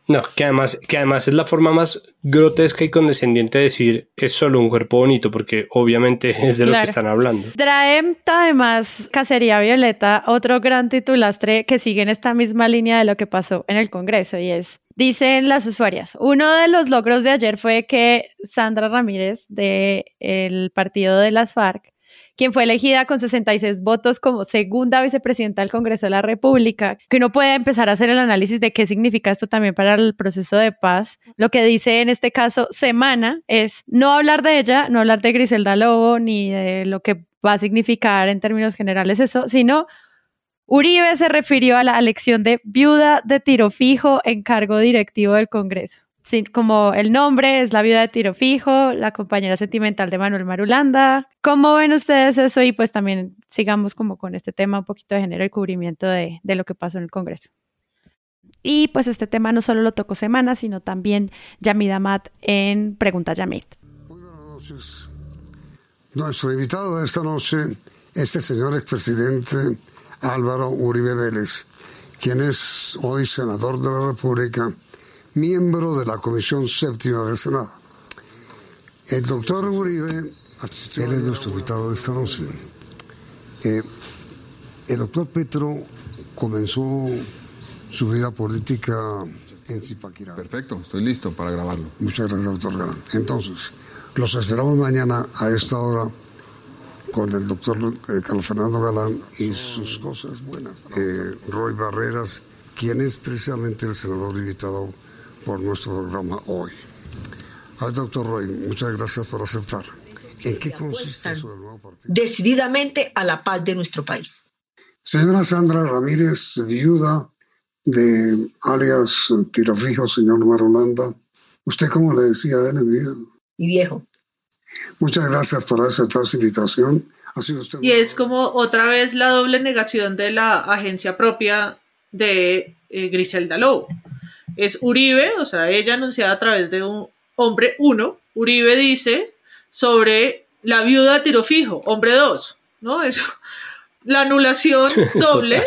No, que además, que además es la forma más grotesca y condescendiente de decir es solo un cuerpo bonito, porque obviamente es de lo que están hablando. Draem, además, Cacería Violeta, otro gran titulastre que sigue en esta misma línea de lo que pasó en el Congreso, y es, dicen las usuarias, uno de los logros de ayer fue que Sandra Ramírez del partido de las FARC quien fue elegida con 66 votos como segunda vicepresidenta del Congreso de la República, que uno puede empezar a hacer el análisis de qué significa esto también para el proceso de paz. Lo que dice en este caso Semana es no hablar de ella, no hablar de Griselda Lobo ni de lo que va a significar en términos generales eso, sino Uribe se refirió a la elección de viuda de tiro fijo en cargo directivo del Congreso como el nombre es La viuda de tiro fijo, la compañera sentimental de Manuel Marulanda. ¿Cómo ven ustedes eso? Y pues también sigamos como con este tema un poquito de género y cubrimiento de, de lo que pasó en el Congreso. Y pues este tema no solo lo tocó Semana, sino también Yamid Amat en Pregunta Yamid. Muy buenas noches. Nuestro invitado de esta noche es el señor expresidente Álvaro Uribe Vélez, quien es hoy senador de la República miembro de la Comisión Séptima del Senado. El doctor Uribe, él es nuestro invitado de esta noche. Eh, el doctor Petro comenzó su vida política en Zipaquirá. Perfecto, estoy listo para grabarlo. Muchas gracias, doctor Galán. Entonces, los esperamos mañana a esta hora con el doctor eh, Carlos Fernando Galán y sus cosas buenas. Eh, Roy Barreras, quien es precisamente el senador invitado por nuestro programa hoy. Al doctor Roy, muchas gracias por aceptar. ¿En qué consiste nuevo partido? Decididamente a la paz de nuestro país. Señora Sandra Ramírez, viuda de alias Tirafijo, señor Marolanda. ¿Usted cómo le decía a él en vida? Mi viejo. Muchas gracias por aceptar su invitación. y es como otra vez la doble negación de la agencia propia de eh, Griselda Lobo es Uribe, o sea, ella anunciada a través de un hombre 1, Uribe dice sobre la viuda de tiro fijo, hombre 2, ¿no? Eso, la anulación doble,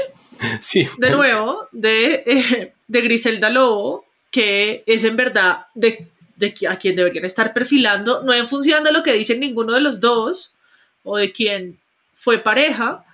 sí. de nuevo, de, eh, de Griselda Lobo, que es en verdad de, de a quien deberían estar perfilando, no en función de lo que dicen ninguno de los dos, o de quien fue pareja,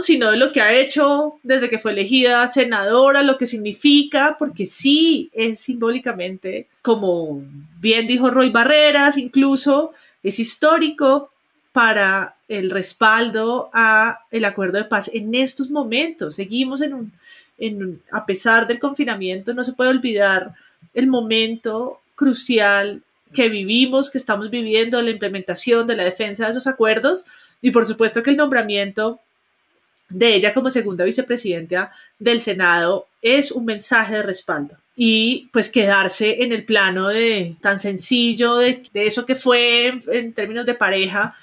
sino de lo que ha hecho desde que fue elegida senadora, lo que significa, porque sí es simbólicamente, como bien dijo Roy Barreras, incluso es histórico para el respaldo a el acuerdo de paz en estos momentos. Seguimos en un, en a pesar del confinamiento, no se puede olvidar el momento crucial que vivimos, que estamos viviendo, la implementación de la defensa de esos acuerdos y por supuesto que el nombramiento de ella como segunda vicepresidenta del Senado es un mensaje de respaldo. Y pues quedarse en el plano de tan sencillo de, eso que fue en, términos de pareja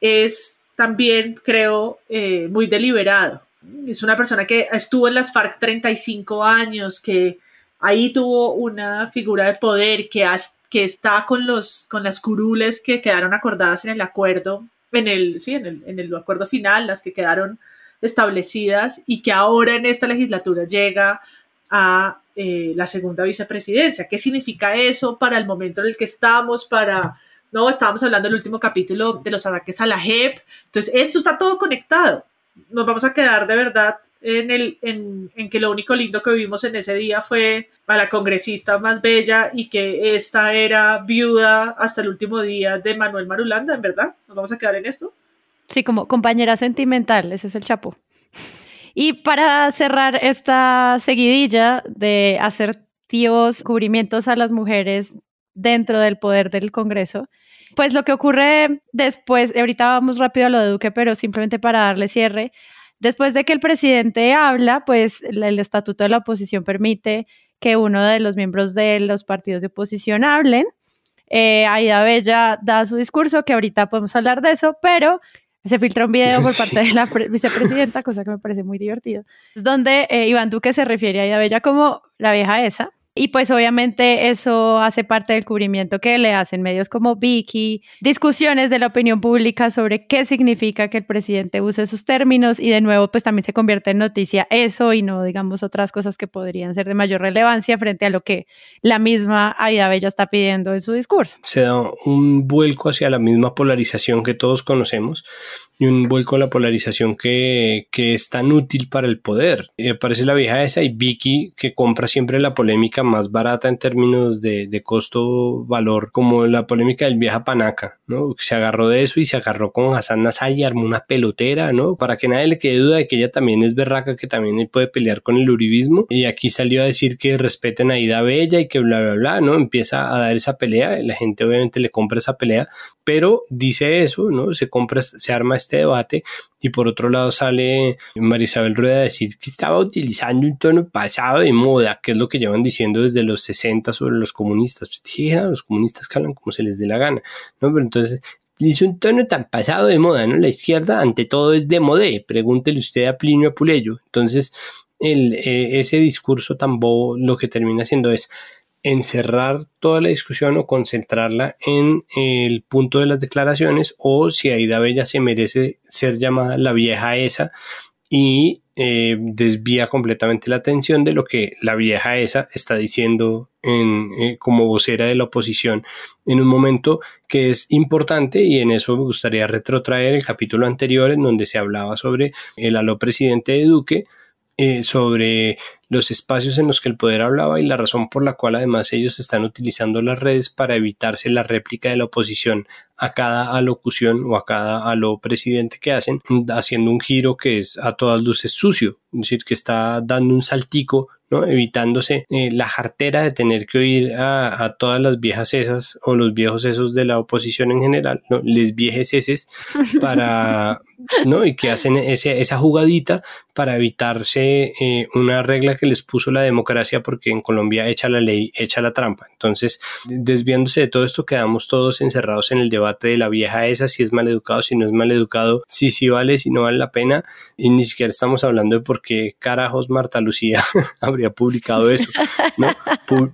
es también, creo, eh, muy deliberado. Es una persona que estuvo en las FARC 35 años, que ahí tuvo una figura de poder, que, que está con, los, con las curules que quedaron acordadas en el acuerdo, en el, sí, en el, en el acuerdo final, las que quedaron establecidas y que ahora en esta legislatura llega a eh, la segunda vicepresidencia. ¿Qué significa eso para el momento en el que estamos? Para, no, estábamos hablando del último capítulo de los ataques a la JEP. Entonces, esto está todo conectado. Nos vamos a quedar de verdad en, el, en, en, que lo único lindo que vimos en ese día fue a la congresista más bella y que esta era viuda hasta el último día de Manuel Marulanda, ¿en verdad? ¿Nos vamos a quedar en esto? Sí, como compañera sentimental, ese es el chapo. Y para cerrar esta seguidilla de asertivos cubrimientos a las mujeres dentro del poder del Congreso, pues lo que ocurre después, ahorita vamos rápido a lo de Duque, pero simplemente para darle cierre, después de que el presidente habla, pues el estatuto de la oposición permite que uno de los miembros de los partidos de oposición hablen. Eh, Aida Bella da su discurso, que ahorita podemos hablar de eso, pero se filtra un video por parte de la vicepresidenta, cosa que me parece muy divertido, donde eh, Iván Duque se refiere a Aida Bella como la vieja esa, y pues obviamente eso hace parte del cubrimiento que le hacen medios como Vicky, discusiones de la opinión pública sobre qué significa que el presidente use esos términos y de nuevo pues también se convierte en noticia eso y no digamos otras cosas que podrían ser de mayor relevancia frente a lo que la misma Aida Bella está pidiendo en su discurso. Se da un vuelco hacia la misma polarización que todos conocemos y un vuelco a la polarización que, que es tan útil para el poder. Y aparece la vieja esa y Vicky que compra siempre la polémica más barata en términos de, de costo-valor, como la polémica del vieja panaca, ¿no? Se agarró de eso y se agarró con Hassan Nasser y armó una pelotera, ¿no? Para que nadie le quede duda de que ella también es berraca, que también puede pelear con el uribismo. Y aquí salió a decir que respeten a Ida Bella y que bla, bla, bla, ¿no? Empieza a dar esa pelea, la gente obviamente le compra esa pelea, pero dice eso, ¿no? Se compra, se arma este debate y por otro lado sale Marisabel Rueda a decir que estaba utilizando un tono pasado de moda, que es lo que llevan diciendo desde los 60 sobre los comunistas. Pues los comunistas calan como se les dé la gana, ¿no? Pero entonces dice un tono tan pasado de moda, ¿no? La izquierda ante todo es de modé, pregúntele usted a Plinio Apuleyo. Entonces, eh, ese discurso tan bobo lo que termina haciendo es encerrar toda la discusión o concentrarla en el punto de las declaraciones o si Aida Bella se merece ser llamada la vieja esa y eh, desvía completamente la atención de lo que la vieja esa está diciendo en, eh, como vocera de la oposición en un momento que es importante y en eso me gustaría retrotraer el capítulo anterior en donde se hablaba sobre el aló presidente de Duque eh, sobre los espacios en los que el poder hablaba y la razón por la cual además ellos están utilizando las redes para evitarse la réplica de la oposición a cada alocución o a cada aló presidente que hacen, haciendo un giro que es a todas luces sucio, es decir, que está dando un saltico ¿no? evitándose eh, la jartera de tener que oír a, todas las viejas esas o los viejos esos de la oposición en general, ¿no? les viejes eses para, ¿no? y que hacen ese, esa jugadita para evitarse eh, una regla que les puso la democracia porque en Colombia echa la ley, echa la trampa. Entonces, desviándose de todo esto, quedamos todos encerrados en el debate de la vieja esa, si es mal educado, si no es mal educado, si sí vale, si no vale la pena, y ni siquiera estamos hablando de por qué carajos Marta Lucía habría publicado eso, ¿no?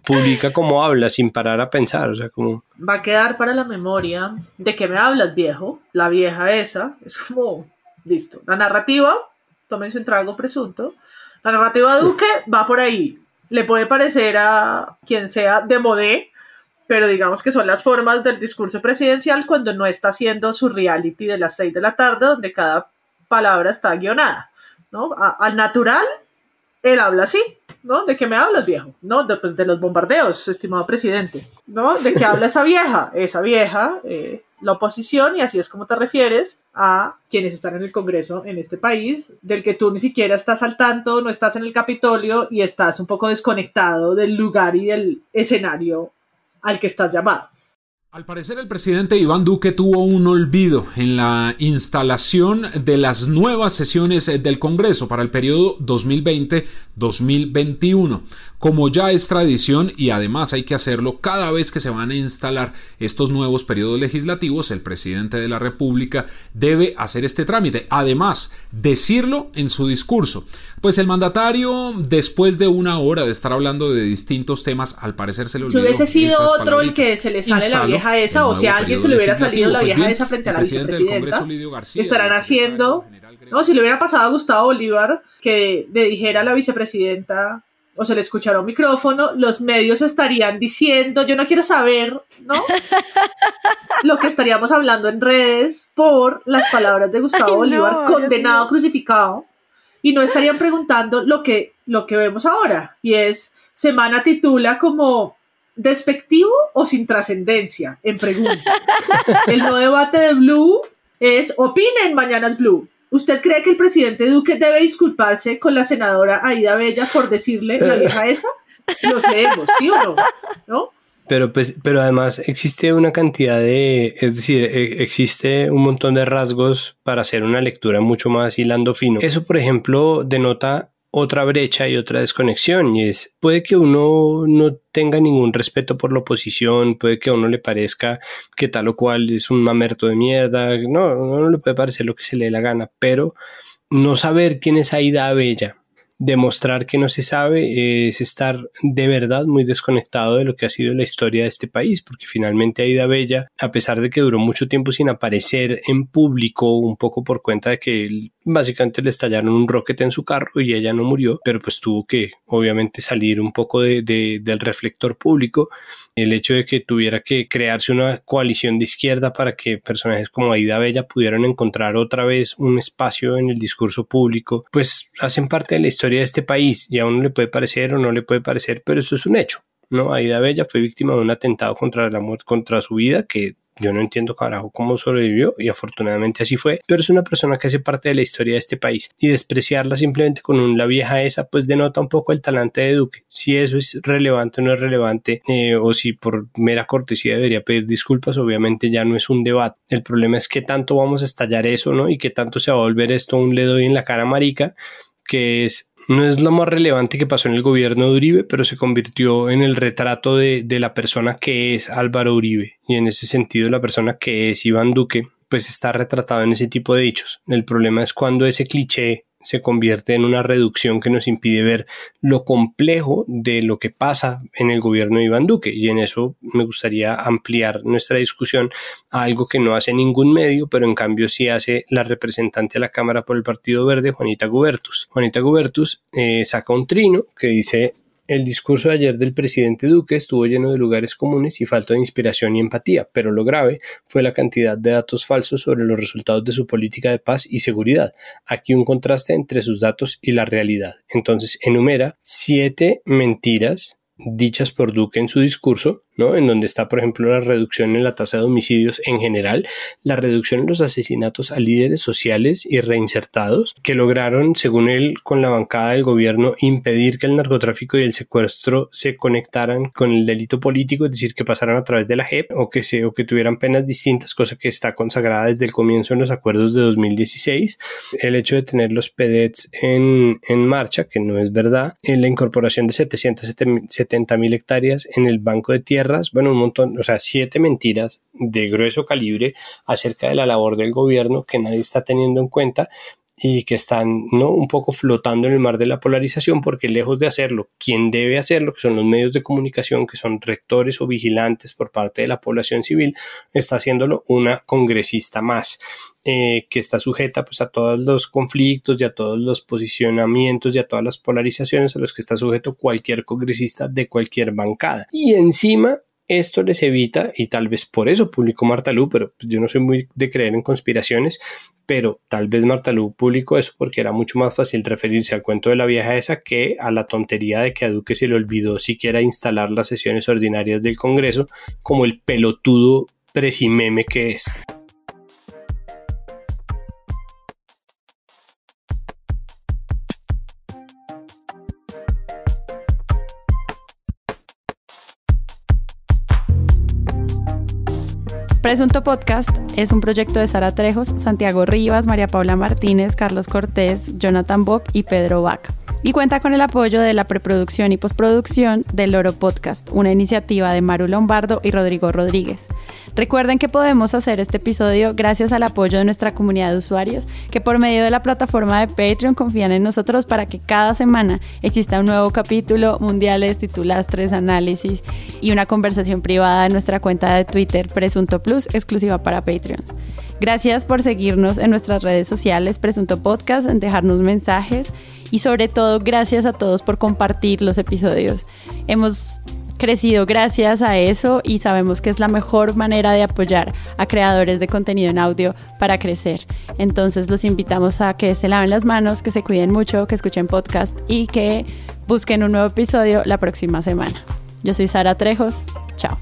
Publica como habla sin parar a pensar, o sea, como... Va a quedar para la memoria de que me hablas, viejo, la vieja esa, es como, listo, la narrativa, tómense un trago presunto, la narrativa Duque va por ahí, le puede parecer a quien sea de modé, pero digamos que son las formas del discurso presidencial cuando no está haciendo su reality de las 6 de la tarde, donde cada palabra está guionada, ¿no? al natural, él habla así, ¿no? ¿De qué me hablas, viejo? No, de, pues, de los bombardeos, estimado presidente, ¿no? ¿De qué habla esa vieja? Esa vieja, eh, la oposición, y así es como te refieres a quienes están en el Congreso en este país, del que tú ni siquiera estás al tanto, no estás en el Capitolio y estás un poco desconectado del lugar y del escenario al que estás llamado. Al parecer el presidente Iván Duque tuvo un olvido en la instalación de las nuevas sesiones del Congreso para el periodo 2020-2021 como ya es tradición y además hay que hacerlo cada vez que se van a instalar estos nuevos periodos legislativos, el presidente de la República debe hacer este trámite. Además, decirlo en su discurso. Pues el mandatario, después de una hora de estar hablando de distintos temas, al parecer se le olvidó. Si hubiese sido otro el que se le sale la vieja esa, o si a alguien se le hubiera salido la pues vieja esa frente a la vicepresidenta, estarán haciendo... No, si le hubiera pasado a Gustavo Bolívar que le dijera a la vicepresidenta o se le escuchará un micrófono, los medios estarían diciendo, yo no quiero saber, ¿no? Lo que estaríamos hablando en redes por las palabras de Gustavo Bolívar, condenado, crucificado, y no estarían preguntando lo que, lo que vemos ahora, y es, Semana titula como despectivo o sin trascendencia, en pregunta. El nuevo debate de Blue es, opinen Mañanas Blue. ¿Usted cree que el presidente Duque debe disculparse con la senadora Aida Bella por decirle la vieja esa? Los leemos, ¿sí o no? ¿No? Pero, pues, pero además existe una cantidad de, es decir, e- existe un montón de rasgos para hacer una lectura mucho más hilando fino. Eso, por ejemplo, denota otra brecha y otra desconexión y es puede que uno no tenga ningún respeto por la oposición, puede que a uno le parezca que tal o cual es un mamerto de mierda, no, a uno le puede parecer lo que se le dé la gana, pero no saber quién es Aida Bella demostrar que no se sabe es estar de verdad muy desconectado de lo que ha sido la historia de este país, porque finalmente Aida Bella, a pesar de que duró mucho tiempo sin aparecer en público, un poco por cuenta de que básicamente le estallaron un rocket en su carro y ella no murió, pero pues tuvo que obviamente salir un poco de, del reflector público. El hecho de que tuviera que crearse una coalición de izquierda para que personajes como Aida Bella pudieran encontrar otra vez un espacio en el discurso público, pues hacen parte de la historia de este país y a uno le puede parecer o no le puede parecer, pero eso es un hecho. ¿no? Aida Bella fue víctima de un atentado contra, la contra su vida que yo no entiendo carajo cómo sobrevivió y afortunadamente así fue, pero es una persona que hace parte de la historia de este país y despreciarla simplemente con un, la vieja esa pues denota un poco el talante de Duque. Si eso es relevante o no es relevante eh, o si por mera cortesía debería pedir disculpas, obviamente ya no es un debate. El problema es que tanto vamos a estallar eso, ¿no? Y que tanto se va a volver esto un le doy en la cara marica, que es no es lo más relevante que pasó en el gobierno de Uribe, pero se convirtió en el retrato de, de, la persona que es Álvaro Uribe. Y en ese sentido, la persona que es Iván Duque, pues está retratado en ese tipo de dichos. El problema es cuando ese cliché se convierte en una reducción que nos impide ver lo complejo de lo que pasa en el gobierno de Iván Duque. Y en eso me gustaría ampliar nuestra discusión a algo que no hace ningún medio, pero en cambio sí hace la representante de la Cámara por el Partido Verde, Juanita Gubertus. Juanita Gubertus eh, saca un trino que dice el discurso de ayer del presidente Duque estuvo lleno de lugares comunes y falta de inspiración y empatía, pero lo grave fue la cantidad de datos falsos sobre los resultados de su política de paz y seguridad. Aquí un contraste entre sus datos y la realidad. Entonces enumera siete mentiras dichas por Duque en su discurso, ¿no? En donde está, por ejemplo, la reducción en la tasa de homicidios en general, la reducción en los asesinatos a líderes sociales y reinsertados, que lograron, según él, con la bancada del gobierno, impedir que el narcotráfico y el secuestro se conectaran con el delito político, es decir, que pasaran a través de la JEP o que, se, o que tuvieran penas distintas, cosa que está consagrada desde el comienzo en los acuerdos de 2016. El hecho de tener los PEDETs en, en marcha, que no es verdad, en la incorporación de 770 mil hectáreas en el Banco de Bueno, un montón, o sea, siete mentiras de grueso calibre acerca de la labor del gobierno que nadie está teniendo en cuenta y que están ¿no? un poco flotando en el mar de la polarización porque lejos de hacerlo, quien debe hacerlo, que son los medios de comunicación, que son rectores o vigilantes por parte de la población civil, está haciéndolo una congresista más. Eh, que está sujeta pues a todos los conflictos y a todos los posicionamientos y a todas las polarizaciones a los que está sujeto cualquier congresista de cualquier bancada. Y encima esto les evita, y tal vez por eso publicó Martalú, pero yo no soy muy de creer en conspiraciones, pero tal vez Martalú publicó eso porque era mucho más fácil referirse al cuento de la vieja esa que a la tontería de que a Duque se le olvidó siquiera instalar las sesiones ordinarias del Congreso como el pelotudo presimeme que es. Presunto Podcast es un proyecto de Sara Trejos, Santiago Rivas, María Paula Martínez, Carlos Cortés, Jonathan Bock y Pedro Bach. Y cuenta con el apoyo de la preproducción y postproducción del Loro Podcast, una iniciativa de Maru Lombardo y Rodrigo Rodríguez. Recuerden que podemos hacer este episodio gracias al apoyo de nuestra comunidad de usuarios que por medio de la plataforma de Patreon confían en nosotros para que cada semana exista un nuevo capítulo, mundiales, titulastres, análisis y una conversación privada en nuestra cuenta de Twitter Presunto Plus exclusiva para Patreons. Gracias por seguirnos en nuestras redes sociales Presunto Podcast, en dejarnos mensajes y sobre todo gracias a todos por compartir los episodios. Hemos crecido gracias a eso y sabemos que es la mejor manera de apoyar a creadores de contenido en audio para crecer. Entonces los invitamos a que se laven las manos, que se cuiden mucho, que escuchen podcast y que busquen un nuevo episodio la próxima semana. Yo soy Sara Trejos. Chao.